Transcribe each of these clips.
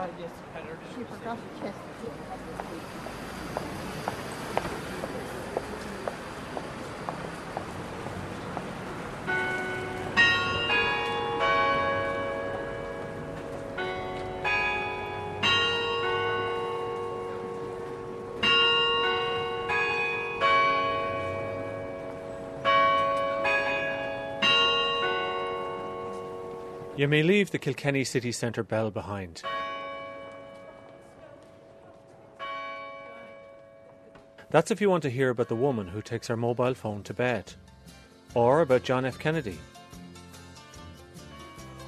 She forgot to test. You may leave the Kilkenny city centre bell behind. That's if you want to hear about the woman who takes her mobile phone to bed, or about John F. Kennedy,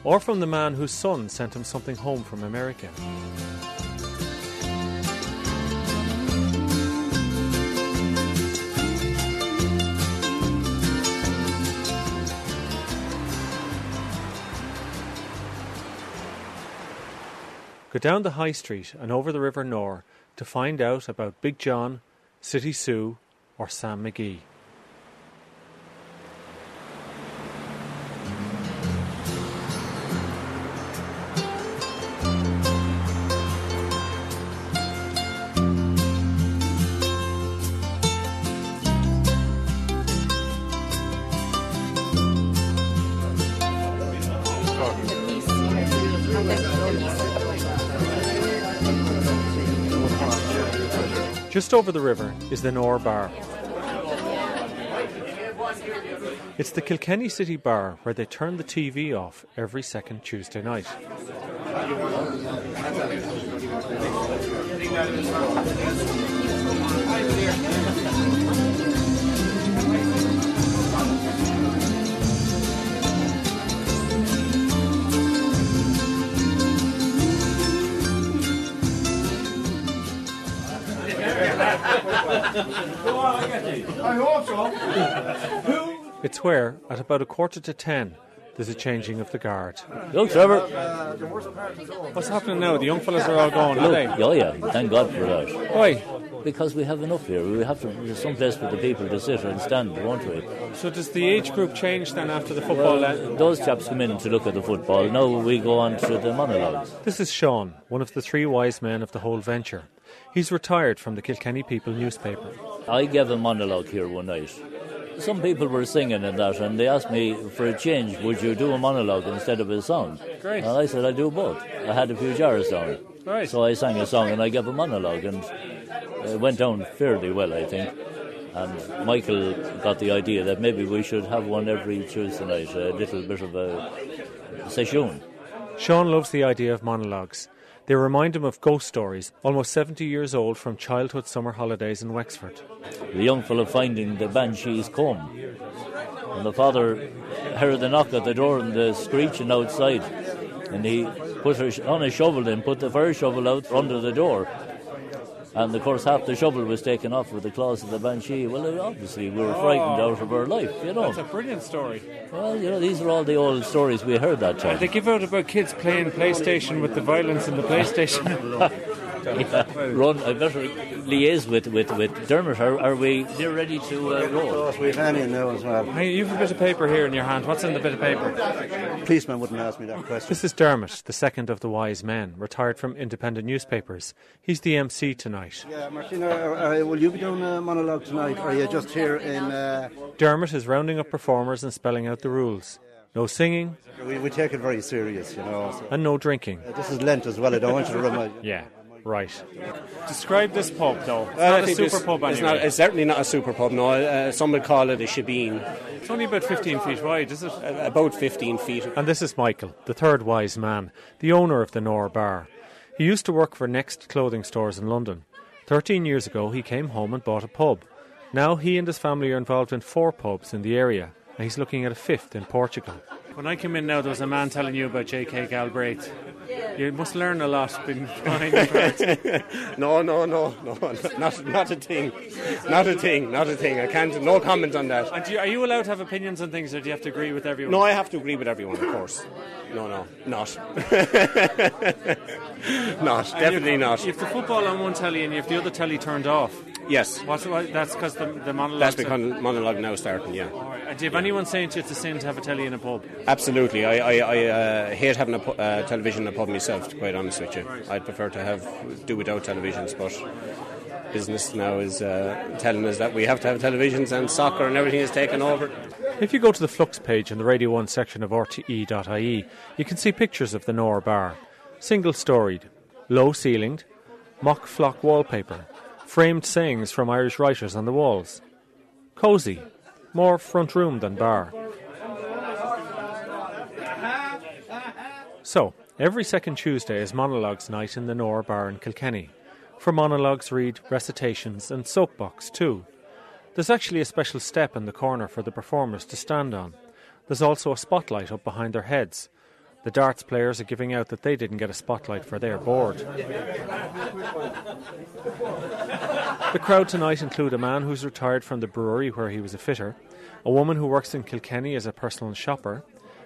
or from the man whose son sent him something home from America. Go down the high street and over the River Nore to find out about Big John, City Sue, or Sam McGee. Just over the river is the Nore Bar. It's the Kilkenny City Bar where they turn the TV off every second Tuesday night. I hope so. It's where, at about a quarter to ten, there's a changing of the guard. Look, Trevor. What's happening now? The young fellas are all gone, are they? Oh yeah, thank God for that. Why? Because we have enough here. We have to there's some place for the people to sit and stand, won't we? So does the age group change then after the football? Well, those chaps come in to look at the football. Now we go on to the monologues. This is Sean, one of the three wise men of the whole venture. He's retired from the Kilkenny People newspaper. I gave a monologue here one night. Some people were singing and that, and they asked me for a change, would you do a monologue instead of a song? Great. And I said I do both. I had a few jars down. Right. So I sang a song and I gave a monologue, and it went down fairly well, I think. And Michael got the idea that maybe we should have one every Tuesday night, a little bit of a session. Sean loves the idea of monologues. They remind him of ghost stories, almost 70 years old from childhood summer holidays in Wexford. The young fellow finding the banshee's comb. And the father heard the knock at the door and the screeching outside. And he put her on a shovel and put the fire shovel out under the door. And of course, half the shovel was taken off with the claws of the banshee. Well, obviously, we were frightened oh. out of our life, you know. That's a brilliant story. Well, you know, these are all the old stories we heard that time. They give out about kids playing PlayStation with the violence in the PlayStation. Yeah. Ron, I better liaise with, with, with Dermot. Are, are we near ready to uh, roll? We've Annie now as well. hey, you've a bit of paper here in your hand. What's in the bit of paper? Policeman wouldn't ask me that question. This is Dermot, the second of the wise men, retired from independent newspapers. He's the MC tonight. Yeah, Martina, uh, uh, will you be doing a monologue tonight? Or are you just here in. Uh, Dermot is rounding up performers and spelling out the rules. No singing we, we take it very serious, you know. So. and no drinking. This is Lent as well, I don't want you to remind Yeah, right. Describe this pub, though. It's Well, not I a think super it's, pub it's, not, it's certainly not a super pub, no. Uh, some would call it a shebeen. It's only about 15 feet wide, is it? Uh, about 15 feet. And this is Michael, the third wise man, the owner of the Nore Bar. He used to work for Next clothing stores in London. Thirteen years ago, he came home and bought a pub. Now he and his family are involved in four pubs in the area, and he's looking at a fifth in Portugal. When I came in now, there was a man telling you about J.K. Galbraith. You must learn a lot being behind the. No, no, no, no, not, not a thing. Not a thing, not a thing. I can't, no comment on that. And do you, are you allowed to have opinions on things, or do you have to agree with everyone? No, I have to agree with everyone, of course. No, no, not. not, definitely not. You have the football on one telly and you have the other telly turned off. Yes. What's, what, that's because the, the monologue. That's because monologue now starting, yeah. And do you have anyone saying to you it's a sin to have a telly in a pub? Absolutely. I, I, I uh, hate having a pu- uh, television in a pub myself, to be quite honest with you. I'd prefer to have do without televisions, but business now is uh, telling us that we have to have televisions and soccer and everything is taken over. If you go to the Flux page in the Radio 1 section of RTE.ie, you can see pictures of the Nore Bar. Single storied, low ceilinged, mock flock wallpaper, framed sayings from Irish writers on the walls. Cosy, more front room than bar. So, every second Tuesday is Monologues Night in the Nore Bar in Kilkenny. For monologues, read recitations and soapbox too. There's actually a special step in the corner for the performers to stand on. There's also a spotlight up behind their heads. The darts players are giving out that they didn't get a spotlight for their board. The crowd tonight include a man who's retired from the brewery where he was a fitter, a woman who works in Kilkenny as a personal shopper,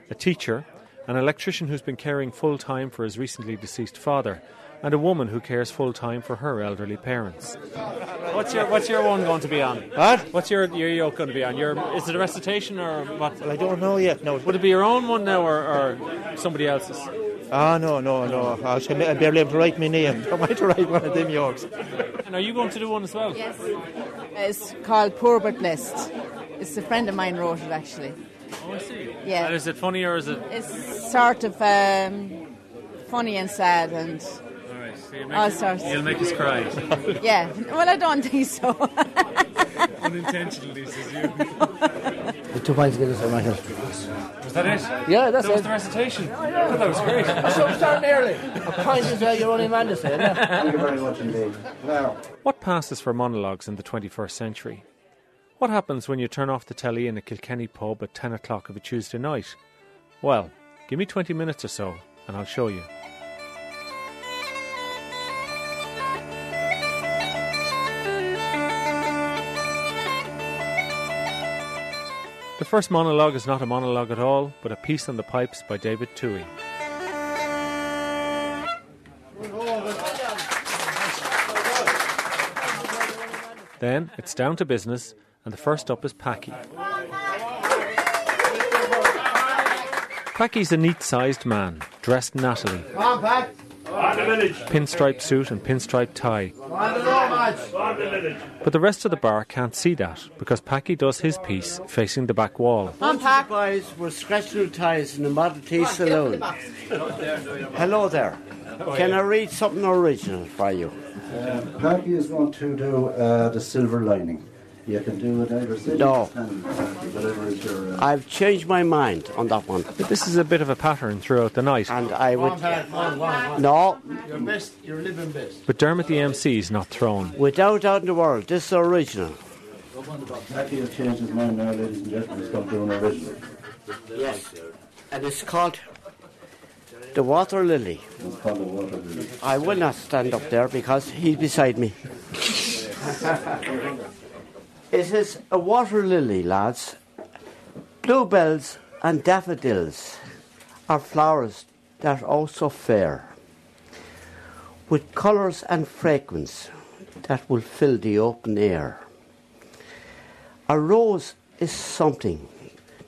a teacher, an electrician who's been caring full time for his recently deceased father, and a woman who cares full time for her elderly parents. What's your What's your one going to be on? What? What's your your yoke going to be on? Your is it a recitation or what? Well, I don't know yet. No. Would it be your own one now or, or somebody else's? Ah, no, no, no. I'll sh- I'll be able to write my name. I might write one of them yokes. And are you going to do one as well? Yes. It's called Poor But Blessed. It's a friend of mine wrote it actually. Oh, I see. Yeah. And is it funny or is it? It's sort of um, funny and sad and All right. So you'll all make, sorts. you'll make us cry. Yeah. Well, I don't think so. Unintentionally, says you. The Two pints of Guinness for Michael. Was that it? Yeah, that's That was the recitation. I thought that was great. So I'm starting early. A pint is uh, your only man to say, yeah? Thank you very much indeed. Now, What passes for monologues in the 21st century? What happens when you turn off the telly in a Kilkenny pub at 10 o'clock of a Tuesday night? Well, give me 20 minutes or so and I'll show you. The first monologue is not a monologue at all, but a piece on the pipes by David Toohey. Then it's down to business, and the first up is Packy. Packy's a neat sized man, dressed nattily. Pinstripe suit and pinstripe tie. But the rest of the bar can't see that because Packy does his piece facing the back wall. Guys, we're scratching through ties in the Model T Saloon. Hello there. Can I read something original for you? Packy is going to do uh, the silver lining. You can do it either sitting No. or whatever is your. Uh, I've changed my mind on that one. But this is a bit of a pattern throughout the night. And I would. No, Your best, your living best. But Dermot the MC is not thrown. without doubt in the world, this is original. Packy has changed his mind now, ladies and gentlemen. He's going to an original. Yes. And it's called The Water Lily. It's called the water lily. I will not stand up there because he's beside me. it is a water lily, lads. Bluebells and daffodils are flowers that are also fair, with colours and fragrance that will fill the open air. A rose is something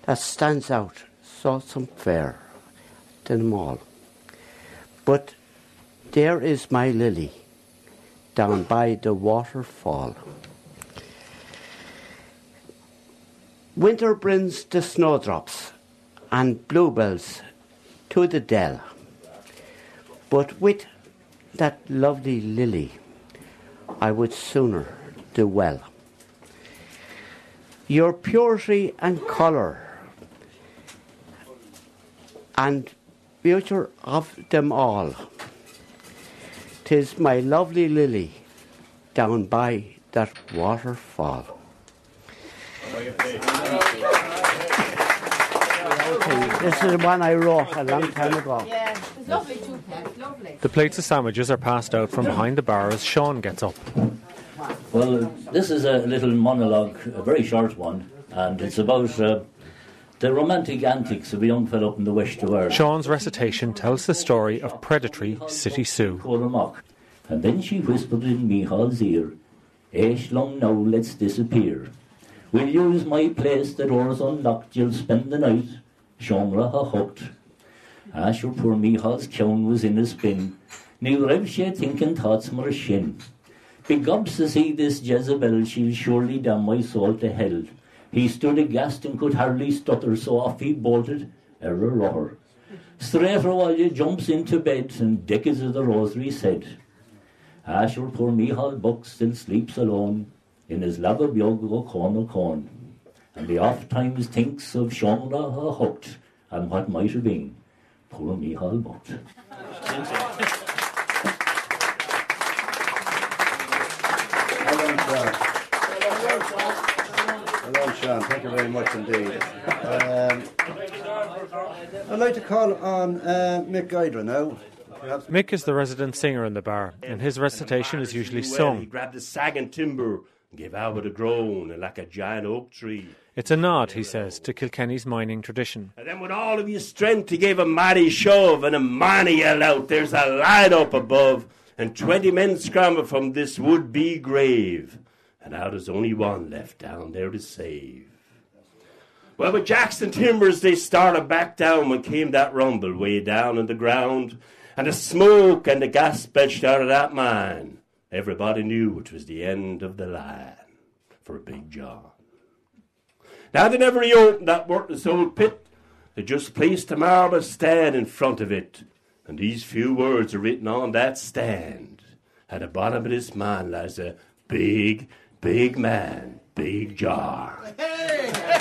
that stands out so some fair than them all. But there is my lily down by the waterfall. Winter brings the snowdrops and bluebells to the dell. But with that lovely lily, I would sooner do well. Your purity and colour and beauty of them all. Tis my lovely lily down by that waterfall. Okay, this is the one I wrote a long time ago. yeah. It's lovely too, Pat. Lovely. The plates of sandwiches are passed out from behind the bar as Sean gets up. Well, this is a little monologue, a very short one, and it's about uh, the romantic antics of a young fellow up in the west of Ireland. Sean's recitation tells the story of predatory City Sue. Call him mock. And then she whispered in Michal's ear, Eish long now, let's disappear. We'll use my place, the door's unlocked, you'll spend the night. Shomra ha hooked. Sure, poor Mihal's cown was in a spin. New rev she thinking thoughts more shin. Big gobs to see this Jezebel, she'll surely damn my soul to hell. He stood aghast and could hardly stutter, so off he bolted, error roar. Straight you jumps into bed, and Dick is of the rosary said. Sure, poor Mihal Buck still sleeps alone in his lava biog o corn o corn. And he oft times thinks of Shonra ha hooked and what might have been. Poor Mihal Buck. Well done, Sean. Sean. Thank you very much indeed. Um, I'd like to call on uh, Mick Guidra now. Perhaps Mick is the resident singer in the bar, and his recitation is usually Well, He sung. grabbed the sagging timber, and gave out with a groan, like a giant oak tree. It's a nod, he says, to Kilkenny's mining tradition. And then with all of his strength, he gave a mighty shove, and a he yelled out, "There's a light up above!" And twenty men scrambled from this would-be grave, and now there's only one left down there to save. Well, with Jackson Timbers, they started back down when came that rumble way down in the ground, and the smoke and the gas belched out of that mine. Everybody knew it was the end of the line for Big John. Now they never reopened that worthless old pit. They just placed a marble stand in front of it, and these few words are written on that stand. At the bottom of this man lies a big, big man, Big John. Yeah,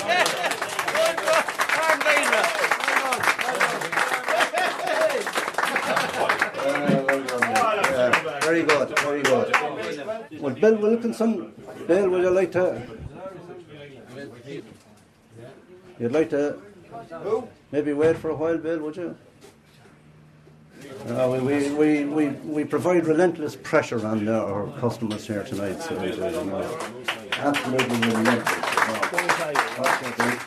very good, very good. Well, Bill Wilkinson, Bill, would you like to? You'd like to maybe wait for a while, Bill, would you? Uh, we, we, we, we, we provide relentless pressure on uh, our customers here tonight, so we do, you know. Absolutely relentless. you know.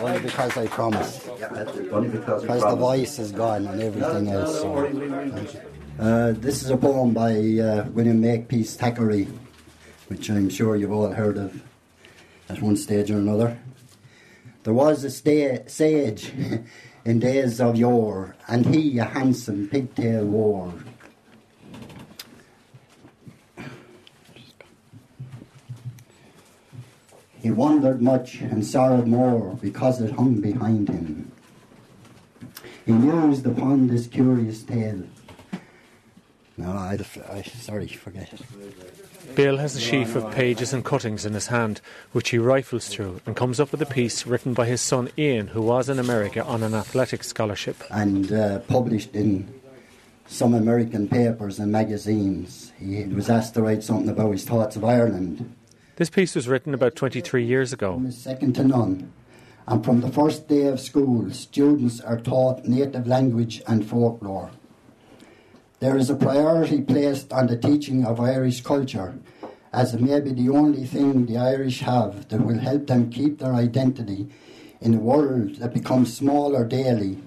Only because I promised. Yeah, only because we Because the voice is gone and everything No, no, else. don't so- worry, we- we- Uh, this is a poem by uh, William Makepeace Thackeray, which I'm sure you've all heard of at one stage or another. There was a sta- sage in days of yore, and he a handsome pigtail wore. He wondered much and sorrowed more because it hung behind him. He mused upon this curious tale. No, I, I sorry, forget it. Bill has a sheaf of pages and cuttings in his hand, which he rifles through and comes up with a piece written by his son Ian, who was in America on an athletics scholarship. and uh, published in some American papers and magazines. He was asked to write something about his thoughts of Ireland. This piece was written about 23 years ago. second to none. And from the first day of school, students are taught native language and folklore. There is a priority placed on the teaching of Irish culture, as it may be the only thing the Irish have that will help them keep their identity in a world that becomes smaller daily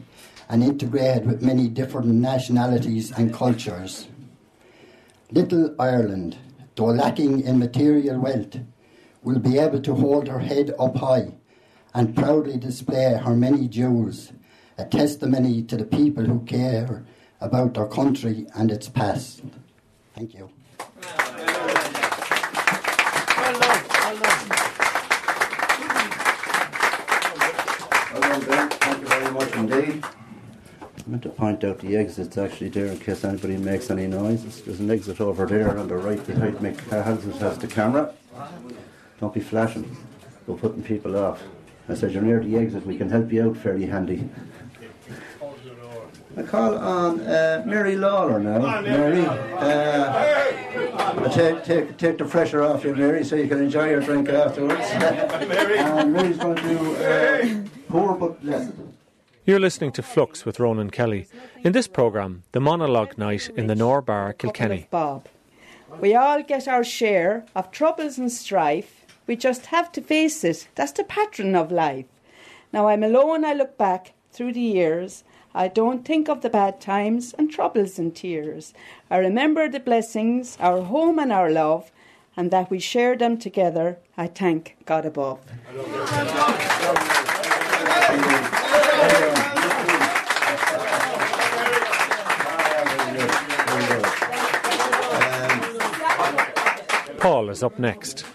and integrated with many different nationalities and cultures. Little Ireland, though lacking in material wealth, will be able to hold her head up high and proudly display her many jewels, a testimony to the people who care about our country and its past. Thank you. Well done, Bill. Thank you very much indeed. I meant to point out the exits actually there in case anybody makes any noise. There's an exit over there on the right behind Mick Cahals has the camera. Don't be flashing. We're putting people off. I said you're near the exit, we can help you out fairly handy. I call on uh, Mary Lawler now. Mary, uh, take, take, take the pressure off you, Mary, so you can enjoy your drink afterwards. and Mary's going to do uh, Poor But Blessed. You're listening to Flux with Ronan Kelly. In this programme, the monologue night in the Nore Bar, Kilkenny. Bob. We all get our share of troubles and strife. We just have to face it. That's the pattern of life. Now I'm alone, I look back through the years. I don't think of the bad times and troubles and tears. I remember the blessings, our home and our love, and that we share them together, I thank God above. Paul is up next.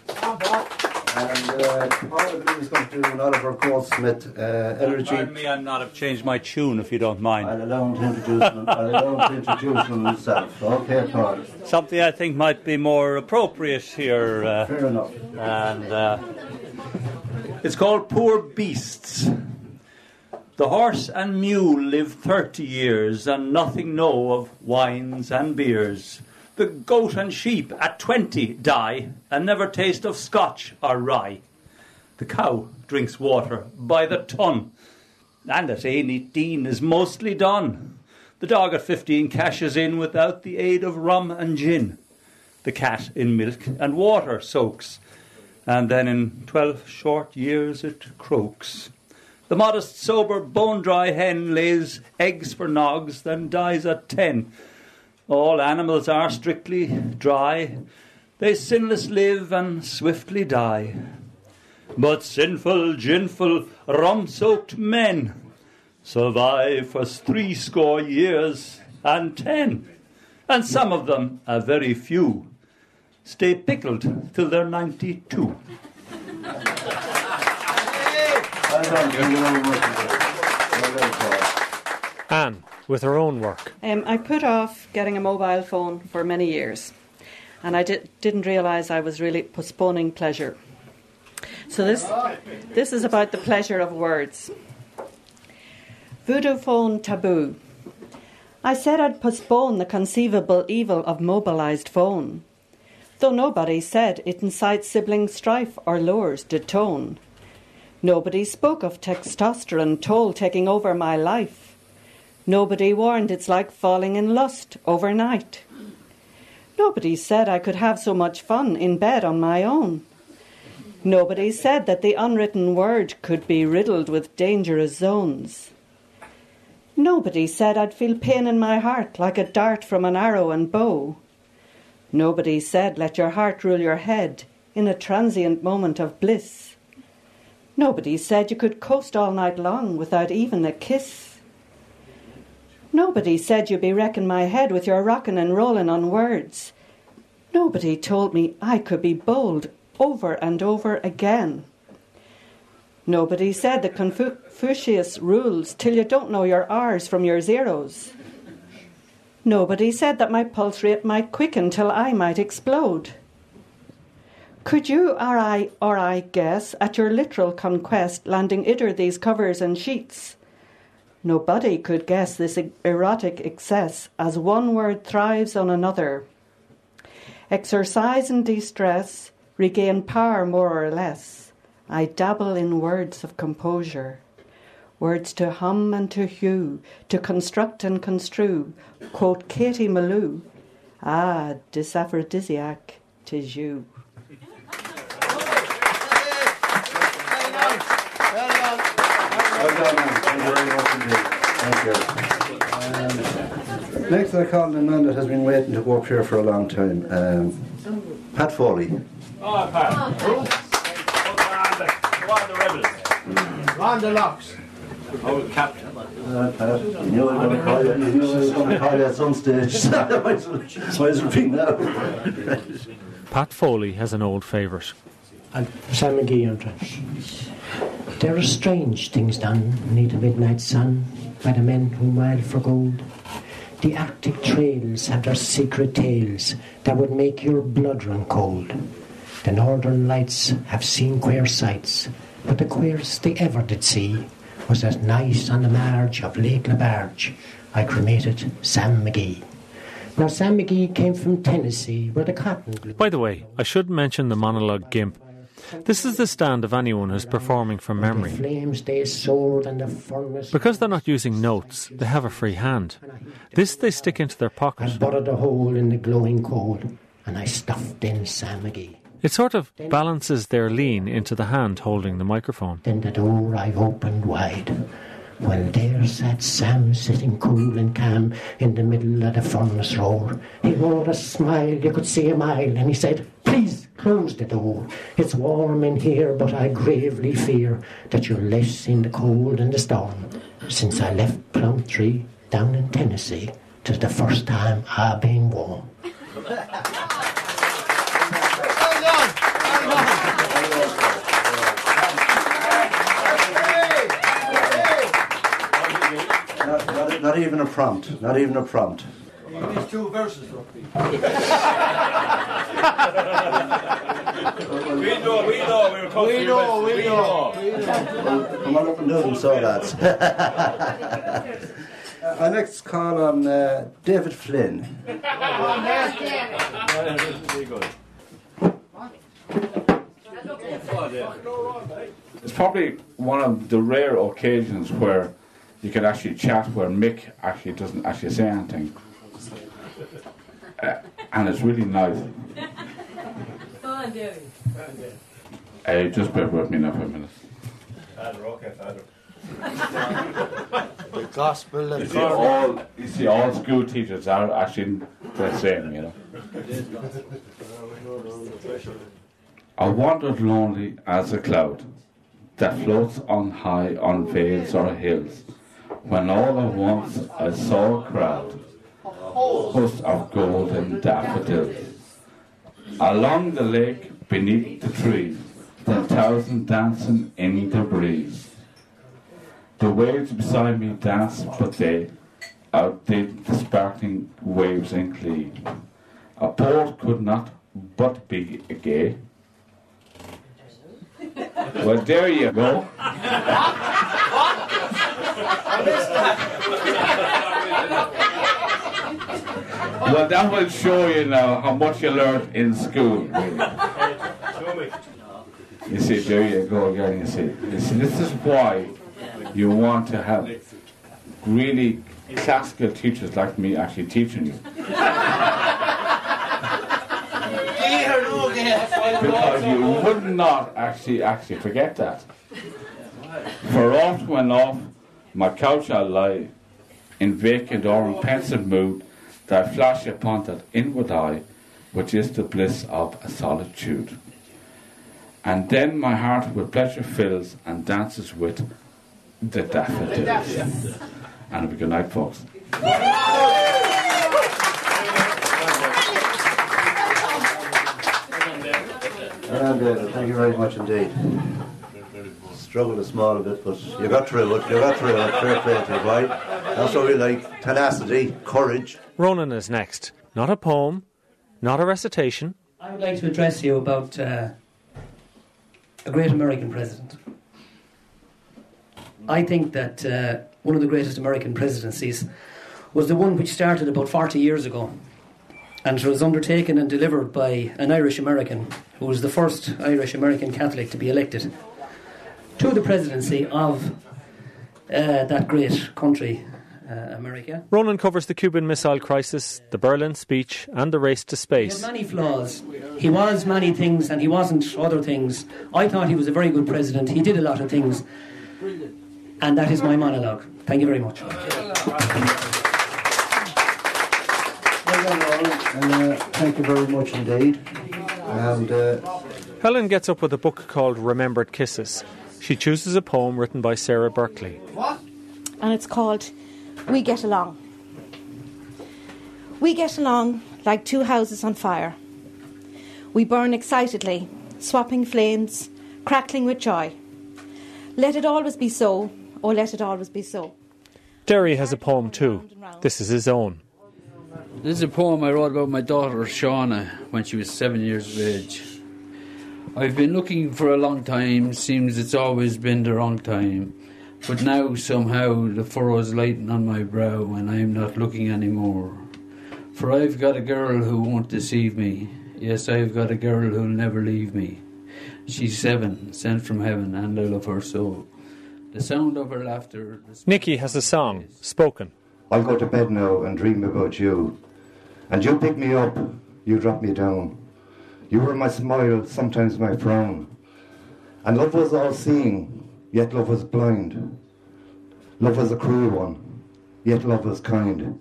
And uh, Paul is going to do an Oliver Goldsmith uh, elegy. Pardon me, I'm not I've changed my tune if you don't mind. I'll allow him to introduce, him, I'll allow him to introduce him himself. Okay, Paul. Something I think might be more appropriate here. Uh, Fair enough. And uh, it's called Poor Beasts. The horse and mule live thirty years and nothing know of wines and beers. The goat and sheep at twenty die and never taste of scotch or rye. The cow drinks water by the ton, and at eighteen is mostly done. The dog at fifteen cashes in without the aid of rum and gin. The cat in milk and water soaks, and then in twelve short years it croaks. The modest, sober, bone dry hen lays eggs for nogs, then dies at ten. All animals are strictly dry, they sinless live and swiftly die. But sinful, ginful, rum soaked men survive for threescore years and ten, and some of them, a very few, stay pickled till they're ninety two. Well done, you know what you do. Well done, Paul. Anne, with her own work. Um, I put off getting a mobile phone for many years, and I did, didn't realise I was really postponing pleasure. So this, this is about the pleasure of words. Voodoo phone taboo. I said I'd postpone the conceivable evil of mobilised phone, though nobody said it incites sibling strife or lowers the tone. Nobody spoke of testosterone toll taking over my life. Nobody warned it's like falling in lust overnight. Nobody said I could have so much fun in bed on my own. Nobody said that the unwritten word could be riddled with dangerous zones. Nobody said I'd feel pain in my heart like a dart from an arrow and bow. Nobody said let your heart rule your head in a transient moment of bliss. Nobody said you could coast all night long without even a kiss. Nobody said you'd be wrecking my head with your rockin' and rollin' on words. Nobody told me I could be bold over and over again. Nobody said the Confucius rules till you don't know your R's from your zeros. Nobody said that my pulse rate might quicken till I might explode. Could you or I or I guess at your literal conquest landing ider these covers and sheets? Nobody could guess this erotic excess as one word thrives on another. Exercise and de-stress, regain power more or less. I dabble in words of composure. Words to hum and to hew, to construct and construe. Quote Katie Malou. Ah, this aphrodisiac, tis you. Well done, man. Thank you very much indeed. Thank you. Um, next, I call the man that has been waiting to go up here for a long time, um, Pat Foley. Oh, Pat. Who are the rebels? Ron the Locks. Oh, Captain. Uh, Pat, you knew I was going to call you. You knew I was going to call you at some stage. Might as well be now. Pat Foley has an old favourite. And Sam McGee on trash. There are strange things done neath the midnight sun by the men who mile for gold. The Arctic trails have their secret tales that would make your blood run cold. The northern lights have seen queer sights, but the queerest they ever did see was that night on the marge of Lake Lebarge I cremated Sam McGee. Now Sam McGee came from Tennessee where the cotton. By the way, I should mention the monologue Gimp. This is the stand of anyone who's performing from memory. Flames they soared and the furnace Because they're not using notes, they have a free hand. This they stick into their I pocket. buttered a hole in the glowing coal and I stuffed in Sam McGee. It sort of balances their lean into the hand holding the microphone. Then the door I've opened wide. Well, there sat Sam sitting cool and calm in the middle of the furnace roar. He wore a smile, you could see a mile, and he said, Please close the door. It's warm in here, but I gravely fear that you're less in the cold and the storm. Since I left Plumtree down in Tennessee. Tennessee, 'tis the first time I've been warm. Not, not, not even a prompt. Not even a prompt. These two verses from me. We know, we know, we were We know, we know. Come on up and do them, so lads. I next call on uh, David Flynn. It's probably one of the rare occasions where you can actually chat where Mick actually doesn't actually say anything. Uh, and it's really nice. Uh, just bear with me now for a minute. The gospel You of see, all, you see, all school teachers are actually the same, you know. I wandered lonely as a cloud that floats on high on vales or hills, when all at once I saw a crowd, host of golden daffodils. Along the lake, beneath the trees, thousand dancing in the breeze. The waves beside me danced, but they outdid the sparkling waves in glee. A port could not but be gay. Well, there you go. Well, that will show you now how much you learned in school. You see, there you go again. You see, you see, this is why you want to have really classical teachers like me actually teaching you. Because you would not actually actually forget that. For oft when off my couch I lie, in vacant or pensive mood, I flash upon that inward eye, which is the bliss of a solitude. And then my heart with pleasure fills and dances with the daffodils. And have a good night, folks. Well, David, thank you very much indeed. Struggled a small bit, but you got through it. You got through it. Fair play to you, right? That's what we like. Tenacity, courage. Ronan is next. Not a poem, not a recitation. I would like to address you about uh, a great American president. I think that uh, one of the greatest American presidencies was the one which started about 40 years ago and was undertaken and delivered by an Irish American who was the first Irish American Catholic to be elected to the presidency of uh, that great country, uh, America. Ronan covers the Cuban Missile Crisis, the Berlin speech, and the race to He space. had many flaws. He was many things and he wasn't other things. I thought he was a very good president. He did a lot of things. And that is my monologue. Thank you very much. Uh, thank you very much indeed. And uh, Helen gets up with a book called Remembered Kisses. She chooses a poem written by Sara Berkeley. What? and it's called We Get Along. We get along like two houses on fire. We burn excitedly, swapping flames, crackling with joy. Let it always be so, or let it always be so. Derry has a poem too. This is his own. This is a poem I wrote about my daughter Shauna when she was seven years of age. I've been looking for a long time, seems it's always been the wrong time. But now somehow the furrows lighten on my brow and I'm not looking anymore. For I've got a girl who won't deceive me. Yes, I've got a girl who'll never leave me. She's seven, sent from heaven, and I love her so. The sound of her laughter. Nikki has a song, spoken. I'll go to bed now and dream about you. And you pick me up, you drop me down. You were my smile, sometimes my frown. And love was all seeing, yet love was blind. Love is a cruel one, yet love is kind.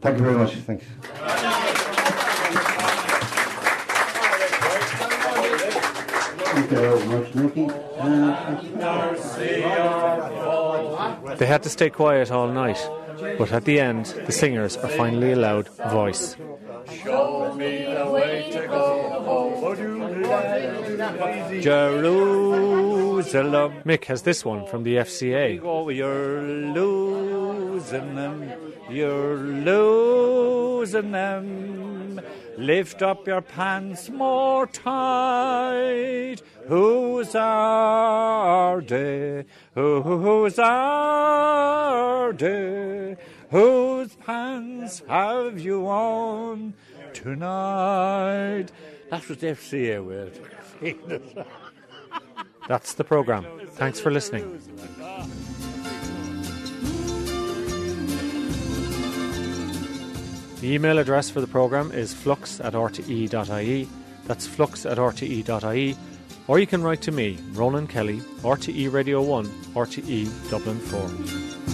Thank you very much. Thank you. Thank you very much, Nicky. Uh, They had to stay quiet all night, but at the end, the singers are finally allowed voice. Show me the way to go home. Jerusalem. Mick has this one from the FCA. Oh, you're losing them. You're losing them. Lift up your pants more tight. Who's are they? Who's are they? Whose pants have you on tonight? That was the FCA word. That's the programme. Thanks for listening. The email address for the programme is flux at rte.ie. That's flux at rte.ie. Or you can write to me, Ronan Kelly, RTE Radio 1, RTE Dublin 4.